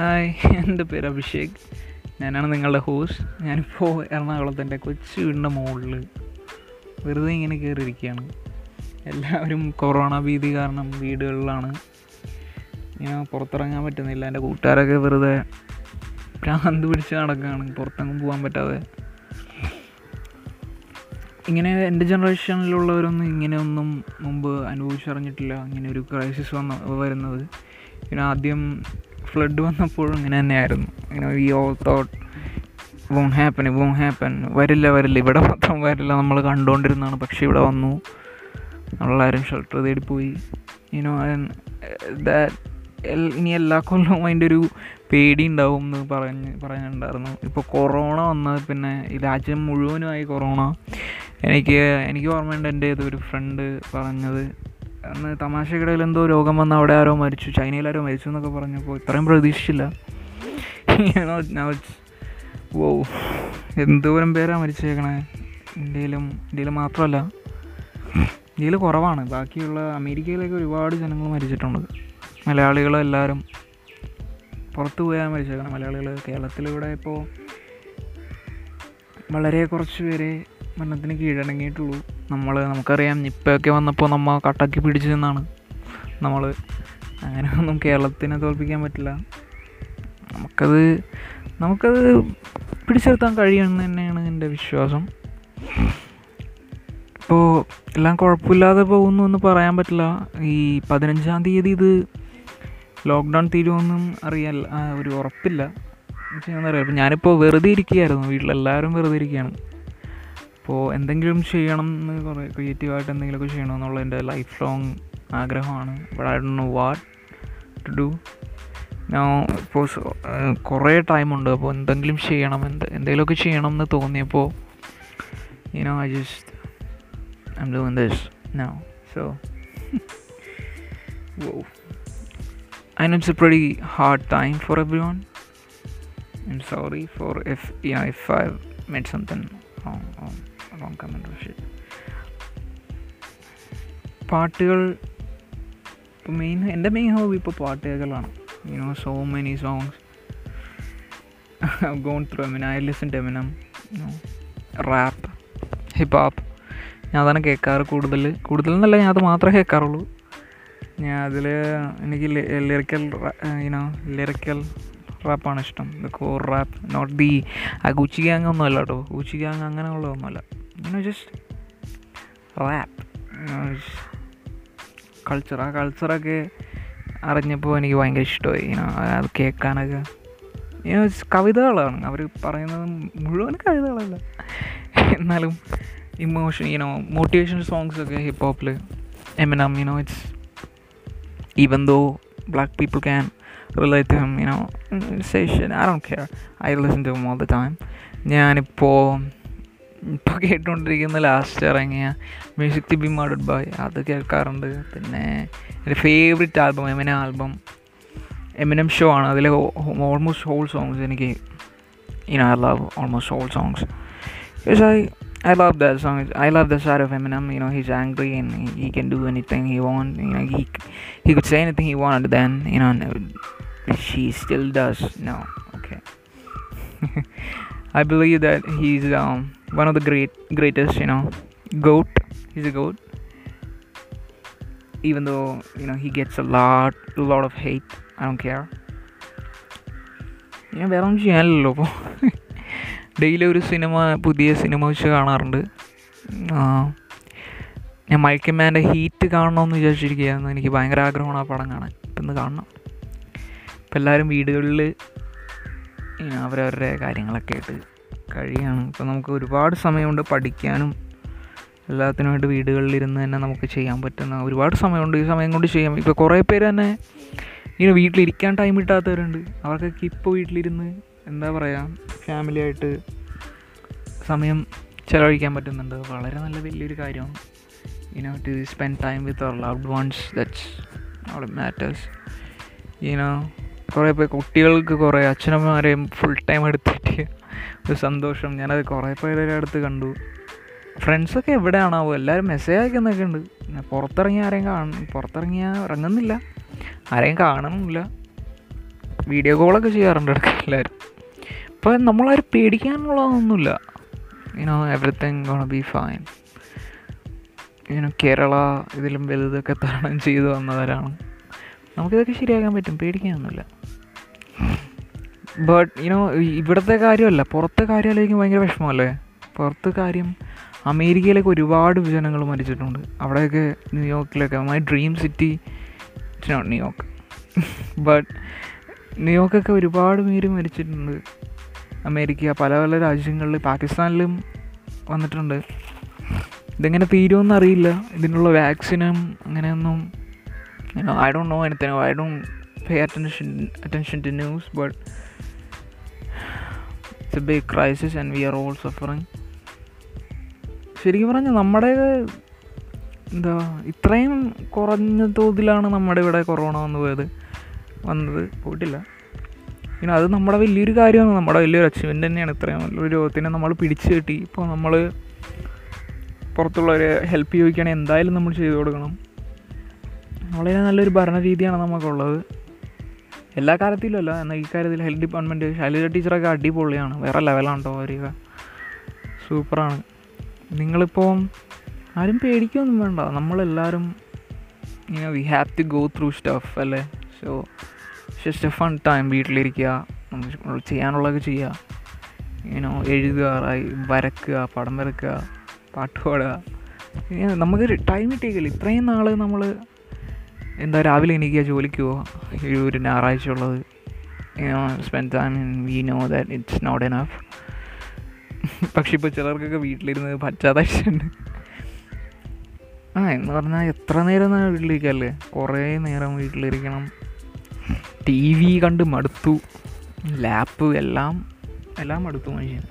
Hi എന്റെ പേര് അഭിഷേക്. ഞാനാണ് നിങ്ങളുടെ ഹോസ്റ്റ് ഞാനിപ്പോൾ എറണാകുളത്തിന്റെ കൊച്ചു വീടിന്റെ മുകളിൽ വെറുതെ ഇങ്ങനെ കയറിയിരിക്കുകയാണ് എല്ലാവരും കൊറോണ ഭീതി കാരണം വീടുകളിലാണ്. ഞാൻ പുറത്തിറങ്ങാൻ പറ്റുന്നില്ല. എന്റെ കൂട്ടുകാരൊക്കെ വെറുതെ ഭ്രാന്ത് പിടിച്ച് നടക്കുകയാണ്. പുറത്തെങ്ങും പോകാൻ പറ്റാതെ. ഇങ്ങനെ എന്റെ ജനറേഷനിലുള്ളവരൊന്നും ഇങ്ങനെയൊന്നും മുമ്പ് അനുഭവിച്ചറിഞ്ഞിട്ടില്ല. ഇങ്ങനെ ഒരു ക്രൈസിസ് വന്ന വരുന്നത്. പിന്നെ ആദ്യം ഫ്ലഡ് വന്നപ്പോഴും ഇങ്ങനെ തന്നെയായിരുന്നു. ഇങ്ങനെ we all thought won't happen won't happen വരില്ല വരില്ല. ഇവിടെ മൊത്തം വരില്ല. നമ്മൾ കണ്ടുകൊണ്ടിരുന്നതാണ്. പക്ഷേ ഇവിടെ വന്നു. നമ്മളെല്ലാവരും ഷെൽട്ടർ തേടി പോയി. യുനോ ഇനി എല്ലാ കൊല്ലവും അതിന്റെ ഒരു പേടി ഉണ്ടാവും എന്ന് പറഞ്ഞ് പറയുന്നുണ്ടായിരുന്നു ഇപ്പോൾ കൊറോണ വന്നത് പിന്നെ രാജ്യം മുഴുവനുമായി കൊറോണ എനിക്ക് എനിക്ക് ഓർമ്മയുണ്ട് എന്റെ ഒരു ഫ്രണ്ട് പറഞ്ഞത്. അന്ന് തമാശക്കിടയിൽ എന്തോ രോഗം വന്ന് അവിടെ ആരോ മരിച്ചു ചൈനയിൽ ആരോ മരിച്ചു എന്നൊക്കെ പറഞ്ഞപ്പോൾ ഇത്രയും പ്രതീക്ഷിച്ചില്ല. ഓ എന്തോരം പേരാ മരിച്ചേക്കണേ? ഇന്ത്യയിലും ഇന്ത്യയിൽ മാത്രമല്ല ഇന്ത്യയിൽ കുറവാണ്. ബാക്കിയുള്ള അമേരിക്കയിലൊക്കെ ഒരുപാട് ജനങ്ങൾ മരിച്ചിട്ടുണ്ട്. മലയാളികളെല്ലാവരും പുറത്തു പോയാൽ മരിച്ചേക്കണം. മലയാളികൾ കേരളത്തിലിവിടെ ഇപ്പോൾ വളരെ കുറച്ച് പേരെ മരണത്തിന് കീഴടങ്ങിയിട്ടുള്ളൂ. നമ്മൾ നമുക്കറിയാം നിപ്പയൊക്കെ വന്നപ്പോൾ നമ്മൾ കട്ടക്കി പിടിച്ചു നിന്നാണ്. നമ്മൾ അങ്ങനെ ഒന്നും കേരളത്തിനെ തോൽപ്പിക്കാൻ പറ്റില്ല. നമുക്കത് നമുക്കത് പിടിച്ചെടുത്താൻ കഴിയുമെന്ന് തന്നെയാണ് എന്റെ വിശ്വാസം. ഇപ്പോൾ എല്ലാം കുഴപ്പമില്ലാതെ പോകുന്നു എന്ന് പറയാൻ പറ്റില്ല. ഈ പതിനഞ്ചാം തീയതി ഇത് ലോക്ക്ഡൗൺ തീരുമെന്നും അറിയാൻ ഒരു ഉറപ്പില്ല. ഇപ്പം ഞാനിപ്പോൾ വെറുതെ ഇരിക്കുകയായിരുന്നു. വീട്ടിലെല്ലാവരും വെറുതെ ഇരിക്കുകയാണ്. അപ്പോൾ എന്തെങ്കിലും ചെയ്യണം എന്ന് കുറേ ക്രിയേറ്റീവായിട്ട് എന്തെങ്കിലുമൊക്കെ ചെയ്യണം എന്നുള്ള എന്റെ ലൈഫ് ലോങ് ആഗ്രഹമാണ്. But I dunno what to do ഞാൻ ഇപ്പോൾ കുറേ ടൈമുണ്ട് അപ്പോൾ എന്തെങ്കിലും ചെയ്യണം. എന്ത് എന്തെങ്കിലുമൊക്കെ ചെയ്യണം എന്ന് തോന്നിയപ്പോൾ you know I just I am doing this now so I know a pretty hard time for everyone. I'm sorry for F E I if I made something wrong, wrong, comment പക്ഷേ. പാട്ടുകൾ ഇപ്പോൾ main എന്റെ main hobby ഇപ്പോൾ പാട്ട് കേൾക്കലാണ് you know so many songs gone through Eminem I listen to Eminem rap hip hop ഞാൻ അതാണ് കേൾക്കാറ് കൂടുതൽ. കൂടുതൽ എന്നല്ല ഞാൻ അത് മാത്രമേ കേൾക്കാറുള്ളൂ. ഞാൻ അതിൽ എനിക്ക് ലിറിക്കൽ യുനോ ലിറിക്കൽ റാപ്പാണ് ഇഷ്ടം. The core rap not the uh Gucci gang ഒന്നും അല്ല കേട്ടോ. ഗുച്ചി ഗ്യാങ് അങ്ങനെയുള്ളതൊന്നുമല്ല. You know just rap culture ആ കൾച്ചറൊക്കെ അറിഞ്ഞപ്പോൾ എനിക്ക് ഭയങ്കര ഇഷ്ടമായി യുനോ അത് കേൾക്കാനൊക്കെ യുനോ കവിതകളാണ് അവർ പറയുന്നത് മുഴുവൻ കവിതകളല്ല എന്നാലും ഇമോഷൻ ഇനോ മോട്ടിവേഷൻ സോങ്സ് ഒക്കെ hip ഹോപ്പിൽ Eminem you know it's can relate to him, you know, say shit. I don't care. I listen to him all the time. ഞാനിപ്പോൾ ഇപ്പോൾ കേട്ടുകൊണ്ടിരിക്കുന്ന ലാസ്റ്റ് ഇറങ്ങിയ music to be murdered by അത് കേൾക്കാറുണ്ട് പിന്നെ എൻ്റെ favourite album എമിന album Eminem show ആണ് അതിലെ ഓൾമോസ്റ്റ് ഹോൾ സോങ്സ് എനിക്ക് you know I love almost all songs because I I love that song. I love the side of Eminem. You know, he's angry and he, he can do anything he wants. You know, he he could say anything he wanted then. You know, she still does. No, okay. I believe that he's um, one of the great greatest. You know, goat. He's a goat. Even though you know he gets a lot, a lot of hate. I don't care. ഞാൻ വേറെ ഒന്നും ചെയ്യാനല്ലോ അപ്പോൾ daily ഒരു cinema പുതിയ cinema വെച്ച് കാണാറുണ്ട് ഞാൻ മൈക്കമ്മാന്റെ heat കാണണമെന്ന് വിചാരിച്ചിരിക്കുകയായിരുന്നു എനിക്ക് ഭയങ്കര ആഗ്രഹമാണ് ആ പടം കാണാൻ ഇപ്പം ഇന്ന് കാണണം ഇപ്പം എല്ലാവരും വീടുകളിൽ അവരവരുടെ കാര്യങ്ങളൊക്കെ ആയിട്ട് കഴിയാണ്. ഇപ്പം നമുക്ക് ഒരുപാട് സമയമുണ്ട് പഠിക്കാനും എല്ലാത്തിനുമായിട്ട് വീടുകളിലിരുന്ന് തന്നെ നമുക്ക് ചെയ്യാൻ പറ്റുന്ന ഒരുപാട് സമയമുണ്ട്. ഈ സമയം കൊണ്ട് ചെയ്യാം. ഇപ്പോൾ കുറേ പേര് തന്നെ ഇങ്ങനെ വീട്ടിലിരിക്കാൻ ടൈം കിട്ടാത്തവരുണ്ട്. അവർക്കൊക്കെ ഇപ്പോൾ വീട്ടിലിരുന്ന് എന്താ പറയുക ഫാമിലിയായിട്ട് സമയം ചിലവഴിക്കാൻ പറ്റുന്നുണ്ട്. വളരെ നല്ല വലിയൊരു കാര്യമാണ്. You know to spend time with our loved ones that's അവിടെ മാറ്റേഴ്സ് യുനോ കുറേ പേർ കുട്ടികൾക്ക് കുറേ അച്ഛനമ്മമാരെയും ഫുൾ ടൈം എടുത്തിട്ട് ഒരു സന്തോഷം. ഞാനത് കുറേ പേരുടെ അടുത്ത് കണ്ടു. ഫ്രണ്ട്സൊക്കെ എവിടെയാണാവോ എല്ലാവരും മെസ്സേജ് അയക്കുന്നൊക്കെ ഉണ്ട്. പുറത്തിറങ്ങി ആരെയും കാണും പുറത്തിറങ്ങിയാൽ ഇറങ്ങുന്നില്ല. ആരെയും കാണുന്നില്ല. വീഡിയോ കോളൊക്കെ ചെയ്യാറുണ്ട് ഇടയ്ക്ക് എല്ലാവരും അപ്പോൾ നമ്മളാരും പേടിക്കാനുള്ളതൊന്നുമില്ല you know everything gonna be fine you know Kerala ഇതിലും വലുതൊക്കെ തരണം ചെയ്തു വന്നവരാണ്. നമുക്കിതൊക്കെ ശരിയാക്കാൻ പറ്റും. പേടിക്കാനൊന്നുമില്ല. ബട്ട് യുനോ ഇവിടുത്തെ കാര്യമല്ല. പുറത്തെ കാര്യം ആലോചിക്കുമ്പോൾ ഭയങ്കര വിഷമമല്ലേ? പുറത്ത് കാര്യം അമേരിക്കയിലൊക്കെ ഒരുപാട് ജനങ്ങൾ മരിച്ചിട്ടുണ്ട്. അവിടെയൊക്കെ ന്യൂയോർക്കിലൊക്കെ my dream city it's New York but ന്യൂയോർക്കൊക്കെ ഒരുപാട് പേര് മരിച്ചിട്ടുണ്ട്. അമേരിക്ക പല പല രാജ്യങ്ങളിൽ പാകിസ്ഥാനിലും വന്നിട്ടുണ്ട്. ഇതെങ്ങനെ തീരുമെന്ന് അറിയില്ല. ഇതിനുള്ള വാക്സിനും അങ്ങനെയൊന്നും I don't know anything I don't pay attention attention to news but it's a big crisis and we are all suffering ശരിക്കും പറഞ്ഞാൽ നമ്മുടെ എന്താ ഇത്രയും കുറഞ്ഞ തോതിലാണ് നമ്മുടെ ഇവിടെ കൊറോണ വന്നു പോയത്. വന്നത്. പോയിട്ടില്ല. പിന്നെ അത് നമ്മുടെ വലിയൊരു കാര്യമാണ്. നമ്മുടെ വലിയൊരു അച്ചീവ്മെന്റ് തന്നെയാണ്. ഇത്രയും നല്ലൊരു രോഗത്തിനെ നമ്മൾ പിടിച്ചു കെട്ടി. ഇപ്പോൾ നമ്മൾ പുറത്തുള്ളവരെ ഹെൽപ്പ് ചോദിക്കുകയാണെങ്കിൽ എന്തായാലും നമ്മൾ ചെയ്തു കൊടുക്കണം. വളരെ നല്ലൊരു ഭരണരീതിയാണ് നമുക്കുള്ളത്. എല്ലാ കാര്യത്തിലും എന്നാൽ ഈ കാര്യത്തിൽ ഹെൽത്ത് ഡിപ്പാർട്ട്മെന്റ് ശൈലജ ടീച്ചറൊക്കെ അടിപൊളിയാണ്. വേറെ ലെവലാണ് കേട്ടോ അവർ സൂപ്പറാണ് നിങ്ങളിപ്പോൾ ആരും പേടിക്കൊന്നും വേണ്ട. നമ്മളെല്ലാവരും ഇങ്ങനെ we have to go through stuff അല്ലേ? So just a fun time വീട്ടിലിരിക്കുക. നമുക്ക് ചെയ്യാനുള്ളതൊക്കെ ചെയ്യുക. ഇങ്ങനെ എഴുതുക വരക്കുക പടം വരക്കുക പാട്ട് പാടുക. നമുക്ക് ടൈം കിട്ടിയില്ല ഇത്രയും നാൾ നമ്മൾ എന്താ രാവിലെ എണീക്കുക ജോലിക്ക് പോവാം. ഈ ഒരു ഞായറാഴ്ച ഉള്ളത്. Spend time we know that it's not enough പക്ഷെ ഇപ്പോൾ ചിലർക്കൊക്കെ വീട്ടിലിരുന്ന് പറ്റാതായിട്ടുണ്ട്. ആ എന്ന് പറഞ്ഞാൽ എത്ര നേരം വീട്ടിലിരിക്കല്ലേ? കുറേ നേരം വീട്ടിലിരിക്കണം. ടി വി കണ്ട് മടുത്തു. ലാപ്പ് എല്ലാം എല്ലാം മടുത്തു മനുഷ്യൻ.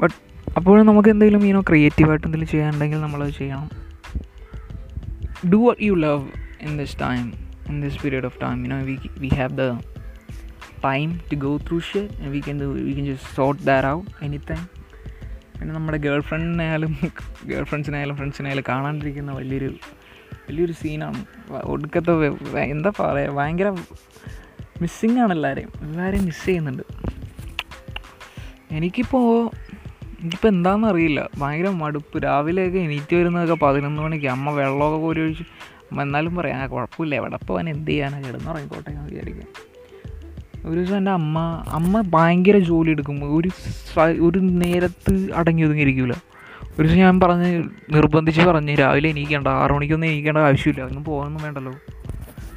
ബട്ട് അപ്പോഴും നമുക്ക് എന്തെങ്കിലും ഈനോ ക്രിയേറ്റീവായിട്ട് എന്തെങ്കിലും ചെയ്യാനുണ്ടെങ്കിൽ നമ്മളത് ചെയ്യണം. Do what you love in this time in this period of time you know we we have the time to go through ഷെ and we can do we can just sort that any anything പിന്നെ നമ്മുടെ girl ഫ്രണ്ടിനായാലും girl ഫ്രണ്ട്സിനായാലും ഫ്രണ്ട്സിനായാലും കാണാണ്ടിരിക്കുന്ന വലിയൊരു വലിയൊരു സീനാണ് ഒടുക്കത്തെ എന്താ പറയുക ഭയങ്കര മിസ്സിങ് ആണ് എല്ലാവരെയും എല്ലാവരെയും മിസ് ചെയ്യുന്നുണ്ട്. എനിക്കിപ്പോൾ എനിക്കിപ്പോൾ എന്താണെന്ന് അറിയില്ല ഭയങ്കര മടുപ്പ്. രാവിലെയൊക്കെ എണീറ്റ് വരുന്നതൊക്കെ പതിനൊന്ന് മണിക്ക്. അമ്മ വെള്ളമൊക്കെ കോരി ഒഴിച്ച് അമ്മ എന്നാലും പറയാം കുഴപ്പമില്ല. എവിടെ പോകാൻ എന്ത് ചെയ്യാനാണ് കിടന്നുറങ്ങിക്കോട്ടെ എന്ന് വിചാരിക്കും. ഒരു ദിവസം എന്റെ അമ്മ അമ്മ ഭയങ്കര ജോലി എടുക്കും ഒരു ഒരു നേരത്ത് അടങ്ങി ഒതുങ്ങിയിരിക്കില്ല ഒരു ദിവസം ഞാൻ പറഞ്ഞ് നിർബന്ധിച്ച് പറഞ്ഞ് രാവിലെ എണീക്കേണ്ട. ആറു മണിക്കൊന്നും എണീക്കേണ്ട ആവശ്യമില്ല. ഒന്നും പോകാനൊന്നും വേണ്ടല്ലോ.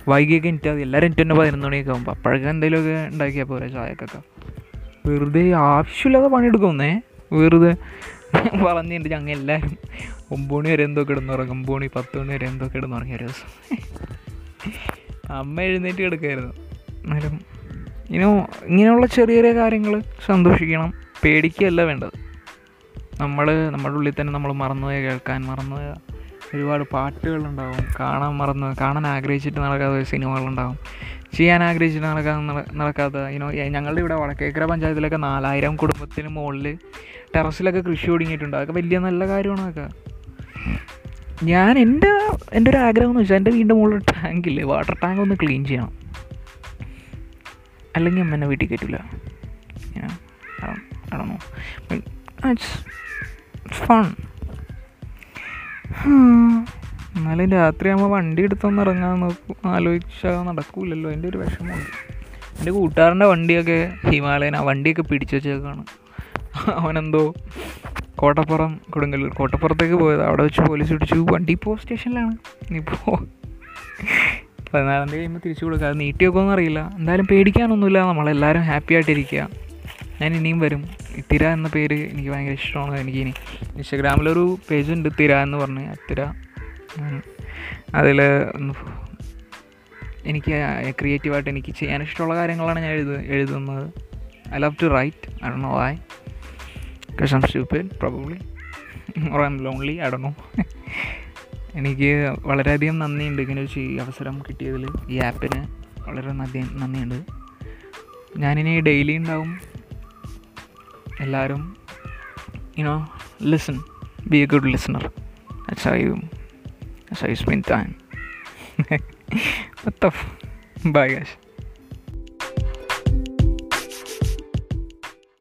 വൈകിയൊക്കെ എനിക്ക് അത് എല്ലാവരും എനിക്ക് തന്നെ പതിനൊന്ന് മണിയൊക്കെ ആകുമ്പോൾ അപ്പോഴൊക്കെ എന്തെങ്കിലുമൊക്കെ ഉണ്ടാക്കിയാൽ പോരാ ചായക്കൊക്കെ. വെറുതെ ആവശ്യമില്ലാതെ പണിയെടുക്കുന്നേ വെറുതെ വളഞ്ഞിട്ട് ഞങ്ങൾ എല്ലാവരും ഒമ്പത് മണി വരെ എന്തോ കിടന്നുറങ്ങും. ഒമ്പത് മണി പത്ത് മണി വരെ എന്തോ കിടന്നുറങ്ങിയ ഒരു ദിവസം. അമ്മ എഴുന്നേറ്റ് കിടക്കായിരുന്നു. എന്നാലും ഇങ്ങനെ ഇങ്ങനെയുള്ള ചെറിയ ചെറിയ കാര്യങ്ങൾ സന്തോഷിക്കണം. പേടിക്കുകയല്ല വേണ്ടത്. നമ്മൾ നമ്മുടെ ഉള്ളിൽ തന്നെ നമ്മൾ മറന്നുപോയ കേൾക്കാൻ മറന്നുപോയ ഒരുപാട് പാട്ടുകളുണ്ടാവും. കാണാൻ മറന്ന് കാണാൻ ആഗ്രഹിച്ചിട്ട് നടക്കാത്ത സിനിമകളുണ്ടാവും. ചെയ്യാൻ ആഗ്രഹിച്ചിട്ട് നടക്കാൻ നടക്കാത്ത ഇനോ ഞങ്ങളുടെ ഇവിടെ വടക്കേക്കര പഞ്ചായത്തിലൊക്കെ നാലായിരം കുടുംബത്തിന് മുകളിൽ ടെറസിലൊക്കെ കൃഷി ഒടുങ്ങിയിട്ടുണ്ട് അതൊക്കെ വലിയ നല്ല കാര്യമാണ് അതൊക്കെ. ഞാൻ എന്റെ എന്റെ ഒരു ആഗ്രഹം എന്ന് വെച്ചാൽ എന്റെ വീടിന്റെ മുകളിൽ ടാങ്കില്ലേ വാട്ടർ ടാങ്ക് ഒന്ന് ക്ലീൻ ചെയ്യണം. അല്ലെങ്കിൽ അമ്മ എന്നെ വീട്ടിൽ കയറ്റില്ല ഇറ്റ്സ് ഫൺ എന്നാലും രാത്രി ആകുമ്പോൾ വണ്ടി എടുത്തൊന്ന് ഇറങ്ങാൻ നോക്കും. ആലോചിച്ചാൽ നടക്കൂലല്ലോ. എന്റെ ഒരു വിഷമമുണ്ട്. എന്റെ കൂട്ടുകാരന്റെ വണ്ടിയൊക്കെ ഹിമാലയൻ ആ വണ്ടിയൊക്കെ പിടിച്ചു വെച്ചേക്കാണ് അവനെന്തോ കോട്ടപ്പുറം കൊടുങ്ങല്ലൂർ കോട്ടപ്പുറത്തേക്ക് പോയത്. അവിടെ വെച്ച് പോലീസ് പിടിച്ചു. വണ്ടി ഇപ്പോൾ സ്റ്റേഷനിലാണ്. ഇനിയിപ്പോൾ പതിനാലാം തീയതി കഴിയുമ്പോൾ തിരിച്ചു കൊടുക്കുക അത് നീട്ടി വെക്കുമെന്ന് അറിയില്ല. എന്തായാലും പേടിക്കാനൊന്നുമില്ല. നമ്മളെല്ലാവരും ഹാപ്പി ആയിട്ടിരിക്കുക. ഞാൻ ഇനിയും വരും. തിര എന്ന പേര് എനിക്ക് ഭയങ്കര ഇഷ്ടമാണ്. എനിക്ക് ഇനി ഇൻസ്റ്റഗ്രാമിലൊരു ഉണ്ട് തിര എന്ന് പറഞ്ഞ്. തിര. അതിൽ എനിക്ക് ക്രിയേറ്റീവായിട്ട് എനിക്ക് ചെയ്യാൻ ഇഷ്ടമുള്ള കാര്യങ്ങളാണ് ഞാൻ എഴുതു എഴുതുന്നത്. I love to write I dunno why I'm stupid probably or I'm lonely I dunno എനിക്ക് വളരെയധികം നന്ദിയുണ്ട് ഇങ്ങനെ ഒരു അവസരം കിട്ടിയതിൽ ഈ ആപ്പിന് വളരെ നന്ദി നന്ദിയുണ്ട്. ഞാനിനി ഡെയിലി ഉണ്ടാവും. എല്ലാവരും you know listen be a good listener അച്ചായും അച്ഛൻ താൻ ബൈ that's